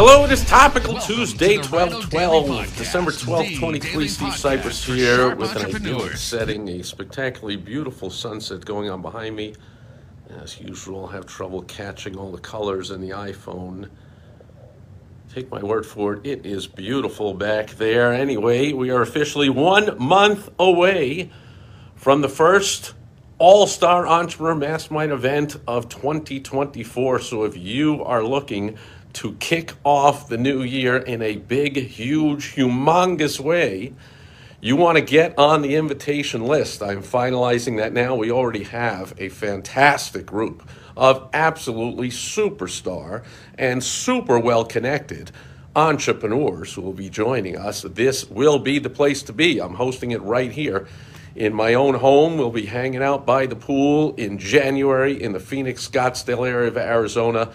Hello, it is Topical Welcome Tuesday, to 12 12, Podcast, December 12, the 23. Steve Sipress here with an idyllic setting, a spectacularly beautiful sunset going on behind me. As usual, I have trouble catching all the colors in the iPhone. Take my word for it, it is beautiful back there. Anyway, we are officially one month away from the first All Star Entrepreneur Mastermind event of 2024. So if you are looking to kick off the new year in a big, huge, humongous way, you want to get on the invitation list. I'm finalizing that now. We already have a fantastic group of absolutely superstar and super well connected entrepreneurs who will be joining us. This will be the place to be. I'm hosting it right here in my own home. We'll be hanging out by the pool in January in the Phoenix, Scottsdale area of Arizona.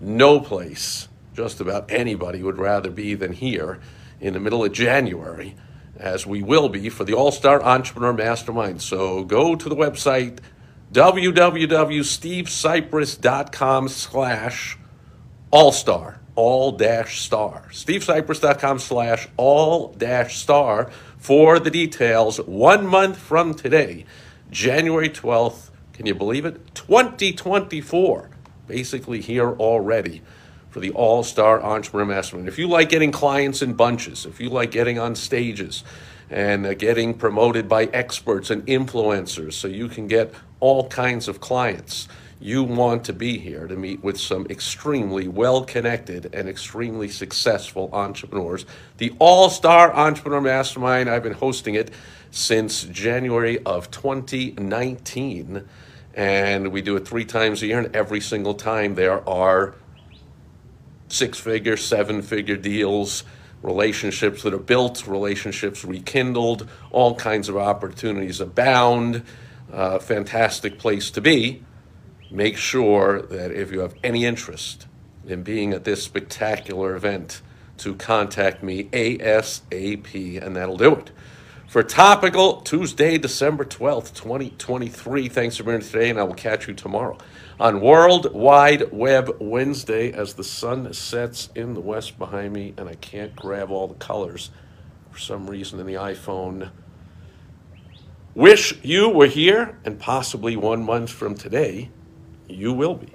No place, just about anybody would rather be than here in the middle of January, as we will be for the All Star Entrepreneur Mastermind. So go to the website www.stevesipress.com slash all star all dash star stevesipress.com slash all dash star for the details. One month from today january 12th can you believe it? 2024 basically here already for the all-star entrepreneur mastermind if you like getting clients in bunches if you like getting on stages and uh, getting promoted by experts and influencers so you can get all kinds of clients you want to be here to meet with some extremely well connected and extremely successful entrepreneurs. The All Star Entrepreneur Mastermind, I've been hosting it since January of 2019. And we do it three times a year, and every single time there are six figure, seven figure deals, relationships that are built, relationships rekindled, all kinds of opportunities abound. Uh, fantastic place to be make sure that if you have any interest in being at this spectacular event, to contact me ASAP, and that'll do it. For Topical, Tuesday, December 12th, 2023. Thanks for being here today, and I will catch you tomorrow on World Wide Web Wednesday as the sun sets in the west behind me, and I can't grab all the colors for some reason in the iPhone. Wish you were here, and possibly one month from today, you will be.